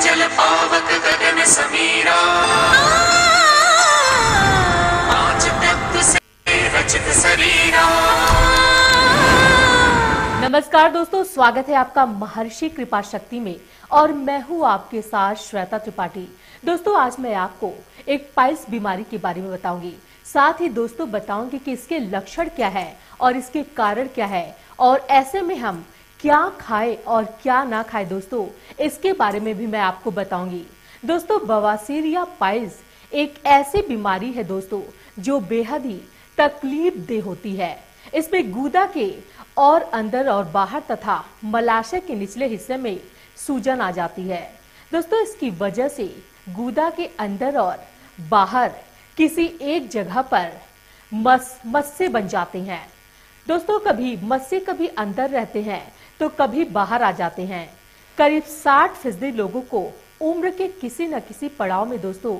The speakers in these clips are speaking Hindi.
जल पावक गगन समीरा। तत्व से रचित शरीरा नमस्कार दोस्तों, स्वागत है आपका महर्षि कृपा शक्ति में, और मैं हूँ आपके साथ श्वेता त्रिपाठी। दोस्तों, आज मैं आपको एक पाइल्स बीमारी के बारे में बताऊँगी। साथ ही दोस्तों, बताऊँगी कि इसके लक्षण क्या है और इसके कारण क्या है, और ऐसे में हम क्या खाए और क्या ना खाए दोस्तों, इसके बारे में भी मैं आपको बताऊँगी। दोस्तों बवासीर या पाइल्स एक ऐसी बीमारी है दोस्तों, जो बेहद ही तकलीफ़ दे होती है। इसमें गूदा के और अंदर और बाहर तथा मलाशय के निचले हिस्से में सूजन आ जाती है। दोस्तों, इसकी वजह से गूदा के अंदर और बाहर किसी एक जगह पर मस, मस्से बन जाते हैं। दोस्तों, कभी मस्से कभी अंदर रहते हैं तो कभी बाहर आ जाते हैं। करीब 60 फ़ीसदी लोगों को उम्र के किसी न किसी पड़ाव में दोस्तों,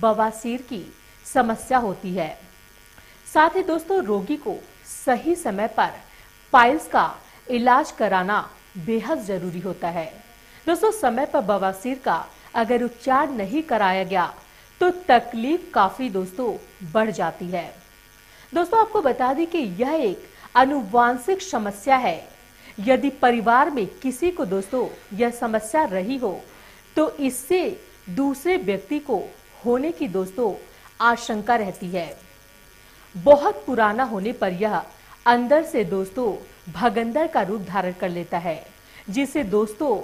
बवासीर की समस्या होती है। साथ ही दोस्तों, रोगी को सही समय पर पाइल्स का इलाज कराना बेहद ज़रूरी होता है। दोस्तों, समय पर बवासीर का अगर उपचार नहीं कराया गया तो तकलीफ़ काफ़ी दोस्तों बढ़ जाती है। दोस्तों, आपको बता दें कि यह एक अनुवांशिक समस्या है। यदि परिवार में किसी को दोस्तों यह समस्या रही हो तो इससे दूसरे व्यक्ति को होने की दोस्तों आशंका रहती है। बहुत पुराना होने पर यह अंदर से दोस्तों भगंदर का रूप धारण कर लेता है, जिसे दोस्तों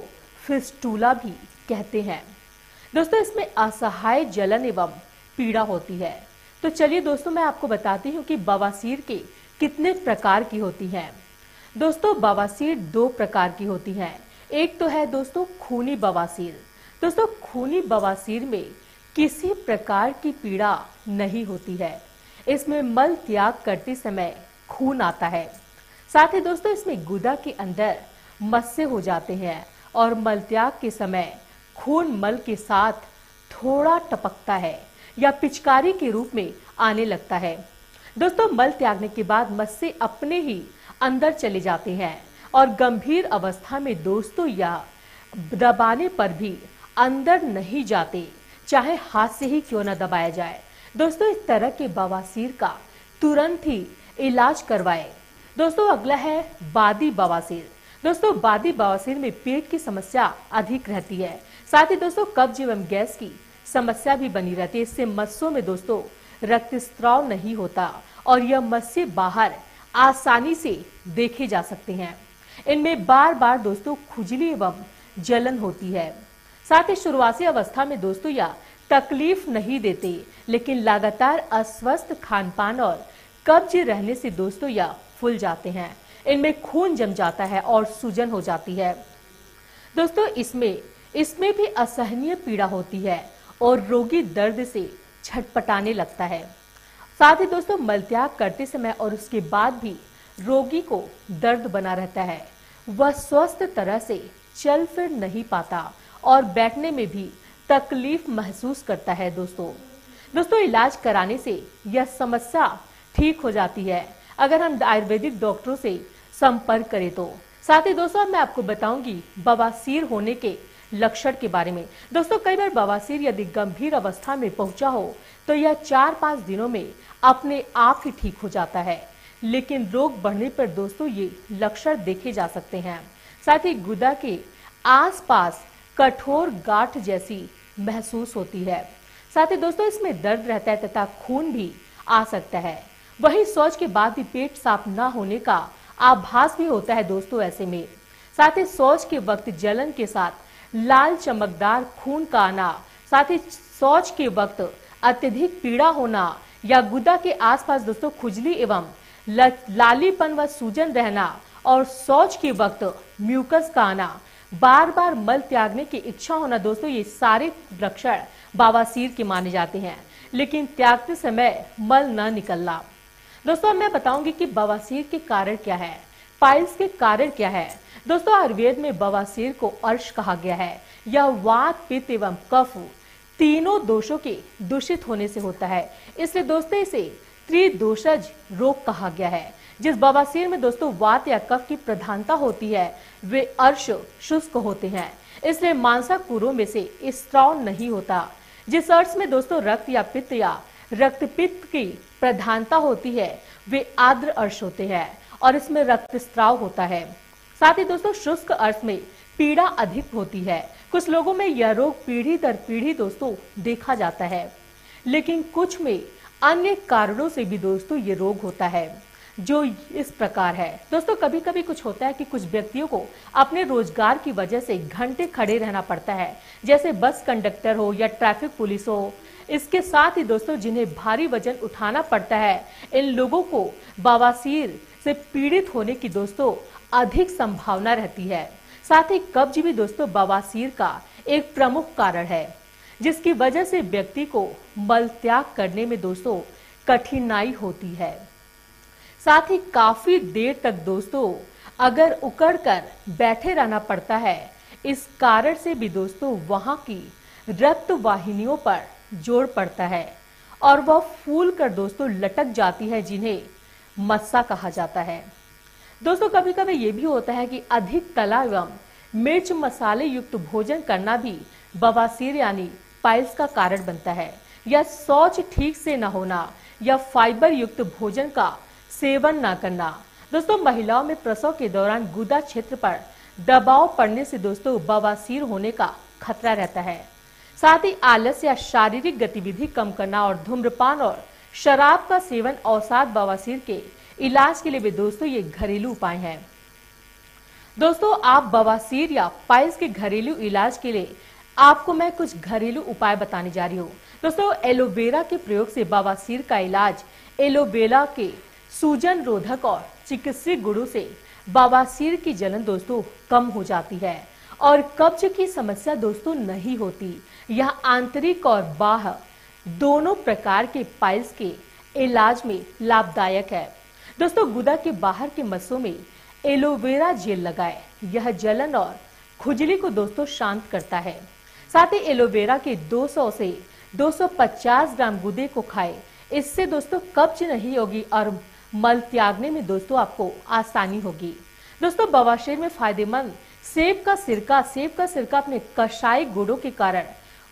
फिस्टूला भी कहते हैं। दोस्तों, इसमें असहाय जलन एवं पीड़ा होती है। तो चलिए दोस्तों, मैं आपको बताती हूँ कि बवासीर के कितने प्रकार की होती है? दोस्तों, बवासीर दो प्रकार की होती है। एक तो है दोस्तों, खूनी बवासीर। दोस्तों, खूनी बवासीर में किसी प्रकार की पीड़ा नहीं होती है। इसमें मल त्याग करते समय खून आता है। साथ ही दोस्तों, इसमें गुदा के अंदर मस्से हो जाते हैं और मल त्याग के समय खून मल के साथ थोड़ा टपकता है या पिचकारी के रूप में आने लगता है। दोस्तों, मल त्यागने के बाद मस्से अपने ही अंदर चले जाते हैं और गंभीर अवस्था में दोस्तों या दबाने पर भी अंदर नहीं जाते, चाहे हाथ से ही क्यों न दबाया जाए। दोस्तों, इस तरह के बवासीर का तुरंत ही इलाज करवाए। दोस्तों, अगला है बादी बवासीर। दोस्तों, बादी बवासीर में पेट की समस्या अधिक रहती है। साथ ही दोस्तों, कब्ज एवं गैस की समस्या भी बनी रहती है। इससे मस्सों में दोस्तों रक्त स्त्राव नहीं होता और यह मस्से बाहर आसानी से देखे जा सकते हैं। इनमें बार बार दोस्तों खुजली एवं जलन होती है। साथ ही शुरुआती अवस्था में दोस्तों या तकलीफ़ नहीं देते, लेकिन लगातार अस्वस्थ खान पान और कब्ज रहने से दोस्तों या फूल जाते हैं। इनमें खून जम जाता है और सूजन हो जाती है। दोस्तों इसमें इसमें भी असहनीय पीड़ा होती है और रोगी दर्द से छटपटाने लगता है। साथ ही दोस्तों, मलत्याग करते समय और उसके बाद भी रोगी को दर्द बना रहता है। वह स्वस्थ तरह से चल फिर नहीं पाता और बैठने में भी तकलीफ़ महसूस करता है दोस्तों। दोस्तों, इलाज कराने से यह समस्या ठीक हो जाती है, अगर हम आयुर्वेदिक डॉक्टरों से संपर्क करें तो। साथ ही दोस्तों, मैं आपको बताऊँगी, बवासीर होने के लक्षण के बारे में। दोस्तों, कई बार बवासीर यदि गंभीर अवस्था में पहुँचा हो तो यह चार पाँच दिनों में अपने आप ही ठीक हो जाता है। लेकिन रोग बढ़ने पर दोस्तों, ये लक्षण देखे जा सकते हैं। साथ ही गुदा के आसपास कठोर गांठ जैसी महसूस होती है। साथ ही दोस्तों, इसमें दर्द रहता है तथा खून भी आ सकता है। वहीं शौच के बाद भी पेट साफ़ न होने का आभास भी होता है दोस्तों, ऐसे में। साथ ही शौच के वक्त जलन के साथ लाल चमकदार खून का आना, साथ ही शौच के वक्त अत्यधिक पीड़ा होना या गुदा के आसपास दोस्तों खुजली एवं लालीपन व सूजन रहना और शौच के वक्त म्यूकस का आना। बार बार मल त्यागने की इच्छा होना दोस्तों, ये सारे लक्षण बावासीर के माने जाते हैं। लेकिन त्यागते समय मल न निकलना। दोस्तों मैं बताऊँगी कि बवासीर के कारण क्या है, पाइल्स के कारण क्या है दोस्तों, आयुर्वेद में बवासीर को अर्श कहा गया है। यह वात, पित्त एवं कफ तीनों दोषों के दूषित होने से होता है। इसलिए दोस्तों, इसे त्रिदोषज रोग कहा गया है। जिस बवासीर में दोस्तों वात या कफ की प्रधानता होती है, वे अर्श शुष्क होते हैं। इसलिए मानसा मांसाकुरों में से स्त्राव नहीं होता। जिस अर्श में दोस्तों रक्त या पित्त या रक्त पित्त की प्रधानता होती है, वे आर्द्र अर्श होते हैं और इसमें रक्त स्त्राव होता है। साथ ही दोस्तों, शुष्क अर्थ में पीड़ा अधिक होती है। कुछ लोगों में यह रोग पीढ़ी दर पीढ़ी दोस्तों, देखा जाता है। लेकिन कुछ में अन्य कारणों से भी दोस्तों ये रोग होता है, जो इस प्रकार है। दोस्तों कभी कभी कुछ होता है कि कुछ व्यक्तियों को अपने रोज़गार की वजह से घंटे खड़े रहना पड़ता है। जैसे बस कंडक्टर हो या ट्रैफ़िक पुलिस हो। इसके साथ ही दोस्तों, जिन्हें भारी वज़न उठाना पड़ता है, इन लोगों को बवासीर से पीड़ित होने की दोस्तों अधिक संभावना रहती है। साथ ही कब्ज भी दोस्तों बवासीर का एक प्रमुख कारण है, जिसकी वजह से व्यक्ति को मल त्याग करने में दोस्तों कठिनाई होती है। साथ ही काफ़ी देर तक दोस्तों अगर उकड़ कर बैठे रहना पड़ता है, इस कारण से भी दोस्तों वहाँ की रक्त वाहिनियों पर ज़ोर पड़ता है और वह फूल कर दोस्तों लटक जाती है जिन्हें मस्सा कहा जाता है। दोस्तों कभी कभी ये भी होता है कि अधिक तला एवं मिर्च मसाले युक्त भोजन करना भी बवासीर यानी पाइल्स का कारण बनता है। या शौच ठीक से न होना, या फाइबर युक्त भोजन का सेवन न करना। दोस्तों, महिलाओं में प्रसव के दौरान गुदा क्षेत्र पर दबाव पड़ने से दोस्तों, बवासीर होने का खतरा रहता है। साथ ही आलस या शारीरिक गतिविधि कम करना और धूम्रपान और शराब का सेवन औसाद बवासीर के इलाज के लिए भी दोस्तों ये घरेलू उपाय हैं। दोस्तों, आप बवासीर या पाइल्स के घरेलू इलाज के लिए आपको मैं कुछ घरेलू उपाय बताने जा रही हूँ। दोस्तों, एलोवेरा के प्रयोग से बवासीर का इलाज एलोवेरा के सूजन रोधक और चिकित्सीय गुणों से बवासीर की जलन दोस्तों कम हो जाती है और कब्ज की समस्या दोस्तों नहीं होती। यह आंतरिक और बाह दोनों प्रकार के पाइल्स के इलाज में लाभदायक है। दोस्तों, गुदा के बाहर के मस्सों में एलोवेरा जेल लगाए। यह जलन और खुजली को दोस्तों शांत करता है। साथ ही एलोवेरा के 200 से 250 ग्राम गुदे को खाए। इससे दोस्तों कब्ज नहीं होगी और मल त्यागने में दोस्तों आपको आसानी होगी। दोस्तों बवासीर में फ़ायदेमंद सेब का सिरका, सेब का सिरका अपने कषाय गुड़ों के कारण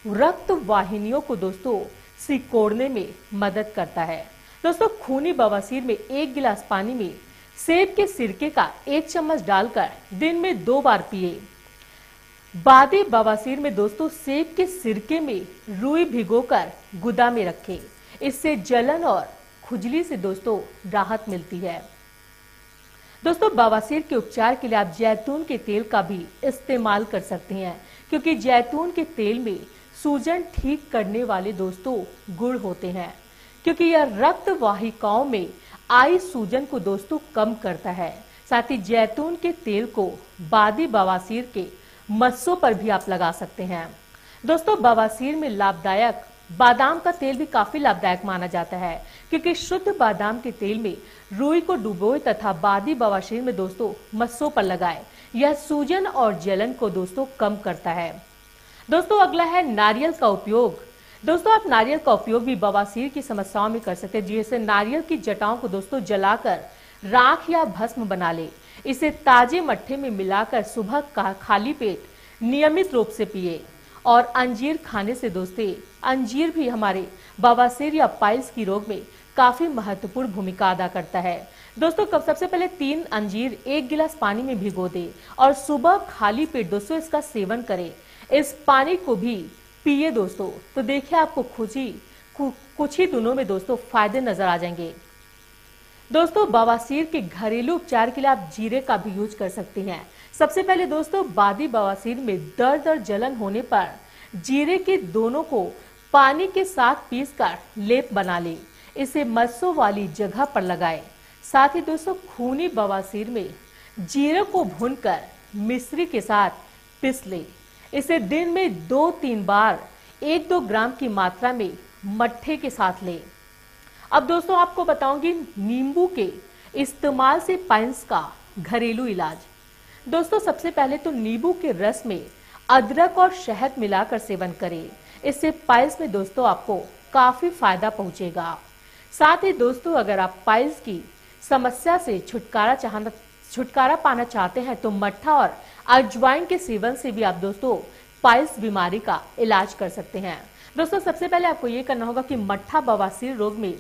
रक्त वाहिनियों को दोस्तों सिकोड़ने में मदद करता है। दोस्तों, खूनी बवासीर में एक गिलास पानी में सेब के सिरके का एक चम्मच डालकर दिन में दो बार पिए। बादी बवासीर में दोस्तों, सेब के सिरके में रुई भिगोकर गुदा में रखें। इससे जलन और खुजली से दोस्तों, राहत मिलती है। दोस्तों, बवासीर के उपचार के लिए आप जैतून के तेल का भी इस्तेमाल कर सकते हैं, क्योंकि जैतून के तेल में सूजन ठीक करने वाले दोस्तों, गुड़ होते हैं। क्योंकि यह रक्त वाहिकाओं में आई सूजन को दोस्तों कम करता है। साथ ही जैतून के तेल को बादी बवासीर के मस्सों पर भी आप लगा सकते हैं। दोस्तों, बवासीर में लाभदायक बादाम का तेल भी काफ़ी लाभदायक माना जाता है, क्योंकि शुद्ध बादाम के तेल में रुई को डुबोए तथा बादी बवासीर में दोस्तों मस्सों पर लगाए, यह सूजन और जलन को दोस्तों कम करता है। दोस्तों, अगला है नारियल का उपयोग। दोस्तों, आप नारियल का उपयोग भी बवासीर की समस्याओं में कर सकते हैं जैसे नारियल की जटाओं को दोस्तों जलाकर राख या भस्म बना ले। इसे ताजे मट्ठे में मिलाकर सुबह का खाली पेट नियमित रूप से पिए। और अंजीर खाने से दोस्तों, अंजीर भी हमारे बवासीर या पाइल्स की रोग में काफ़ी महत्वपूर्ण भूमिका अदा करता है। दोस्तों, कब सबसे पहले तीन अंजीर एक गिलास पानी में भिगो दे और सुबह खाली पेट दोस्तों इसका सेवन करें। इस पानी को भी पिए दोस्तों तो देखिए आपको खुशी कुछ ही दिनों में दोस्तों फ़ायदे नज़र आ जाएँगे। दोस्तों, बवासीर के घरेलू उपचार के लिए आप जीरे का भी यूज़ कर सकते हैं। सबसे पहले दोस्तों, बादी बवासीर में दर्द और जलन होने पर जीरे के दोनों को पानी के साथ पीसकर लेप बना ले। इसे मस्सों वाली जगह पर लगाए। साथ ही दोस्तों, खूनी बवासीर में जीरे को भूनकर मिश्री के साथ पिस ले। इसे दिन में दो तीन बार एक दो ग्राम की मात्रा में मट्ठे के साथ ले। अब दोस्तों, आपको बताऊँगी नींबू के इस्तेमाल से पाइंस का घरेलू इलाज। दोस्तों, सबसे पहले तो नींबू के रस में अदरक और शहद मिलाकर सेवन करें। इससे पाइल्स में दोस्तों, आपको काफ़ी फ़ायदा पहुंचेगा। साथ ही दोस्तों, अगर आप पाइल्स की समस्या से छुटकारा चाहना, छुटकारा पाना चाहते हैं तो मट्ठा और अजवाइन के सेवन से भी आप दोस्तों पाइल्स बीमारी का इलाज कर सकते हैं। दोस्तों, सबसे पहले आपको ये करना होगा कि मट्ठा बवासीर रोग में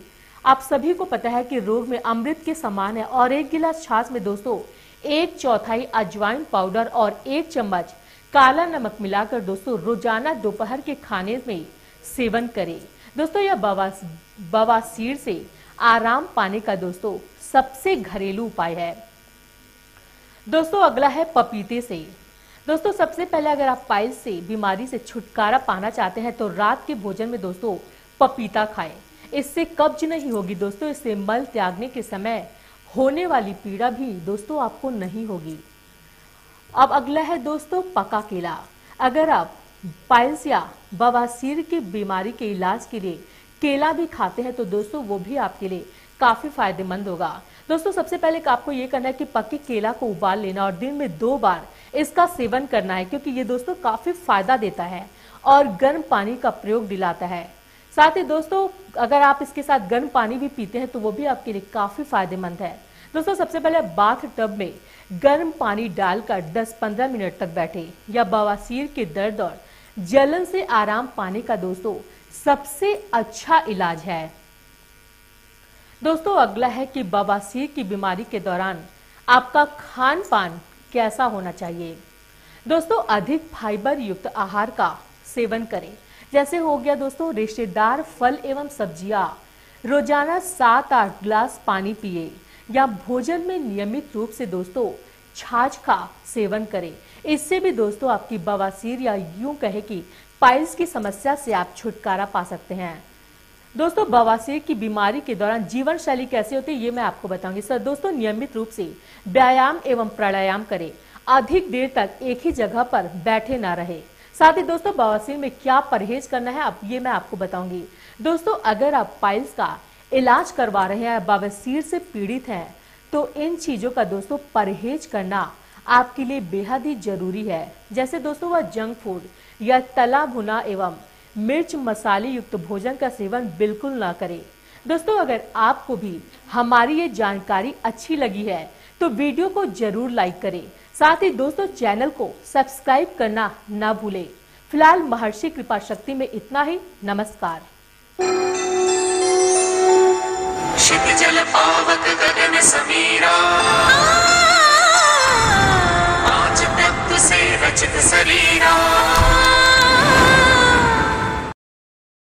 आप सभी को पता है कि रोग में अमृत के समान है और एक गिलास छाछ में दोस्तों, एक चौथाई अजवाइन पाउडर और एक चम्मच काला नमक मिलाकर दोस्तों, रोज़ाना दोपहर के खाने में सेवन करें। दोस्तों, यह बवासीर से आराम पाने का दोस्तों, सबसे घरेलू उपाय है। दोस्तों, अगला है पपीते से। दोस्तों, सबसे पहले अगर आप पाइल्स से, बीमारी से छुटकारा पाना चाहते हैं तो रात के भोजन में दोस्तों, पपीता खाएँ। इससे कब्ज नहीं होगी दोस्तों, इससे मल त्यागने के समय होने वाली पीड़ा भी दोस्तों आपको नहीं होगी। अब अगला है दोस्तों, पका केला। अगर आप पाइल्स या बवासीर की बीमारी के इलाज के लिए केला भी खाते हैं तो दोस्तों, वो भी आपके लिए काफ़ी फ़ायदेमंद होगा। दोस्तों, सबसे पहले आपको ये करना है कि पके केला को उबाल लेना और दिन में दो बार इसका सेवन करना है, क्योंकि ये दोस्तों काफ़ी फ़ायदा देता है और गर्म पानी का प्रयोग दिलाता है। साथ ही दोस्तों, अगर आप इसके साथ गर्म पानी भी पीते हैं तो वो भी आपके लिए काफ़ी फ़ायदेमंद है। दोस्तों, सबसे पहले बाथ टब में गर्म पानी डालकर 10-15 मिनट तक बैठे या बवासीर के दर्द और जलन से आराम पाने का दोस्तों, सबसे अच्छा इलाज है। दोस्तों, अगला है कि बवासीर की बीमारी के दौरान आपका खान पान कैसा होना चाहिए? दोस्तों, अधिक फाइबर युक्त आहार का सेवन करें। जैसे हो गया दोस्तों, रिश्तेदार फल एवं सब्ज़ियाँ। रोज़ाना सात आठ ग्लास पानी पिए या भोजन में नियमित रूप से दोस्तों, छाछ का सेवन करें। इससे भी दोस्तों, आपकी बवासीर या यूँ कहे कि पाइल्स की समस्या से आप छुटकारा पा सकते हैं। दोस्तों, बवासीर की बीमारी के दौरान जीवन शैली कैसे होती है, ये मैं आपको बताऊँगी। सर, दोस्तों, नियमित रूप से व्यायाम एवं प्राणायाम करें। अधिक देर तक एक ही जगह पर बैठे ना रहे। साथ ही दोस्तों, बवासीर में क्या परहेज करना है, अब ये मैं आपको बताऊँगी। दोस्तों, अगर आप पाइल्स का इलाज करवा रहे हैं, बवासीर से पीड़ित हैं तो इन चीज़ों का दोस्तों, परहेज करना आपके लिए बेहद ही ज़रूरी है। जैसे दोस्तों, वह जंक फ़ूड या तला भुना एवं मिर्च मसाले युक्त भोजन का सेवन बिल्कुल ना करें। दोस्तों अगर आपको भी हमारी ये जानकारी अच्छी लगी है तो वीडियो को ज़रूर लाइक करें। साथ ही दोस्तों चैनल को सब्सक्राइब करना ना भूलें। फ़िलहाल महर्षि कृपा शक्ति में इतना ही। नमस्कार। शिव पावक गगन समीरा। पाँच तत्व से रचित शरीरा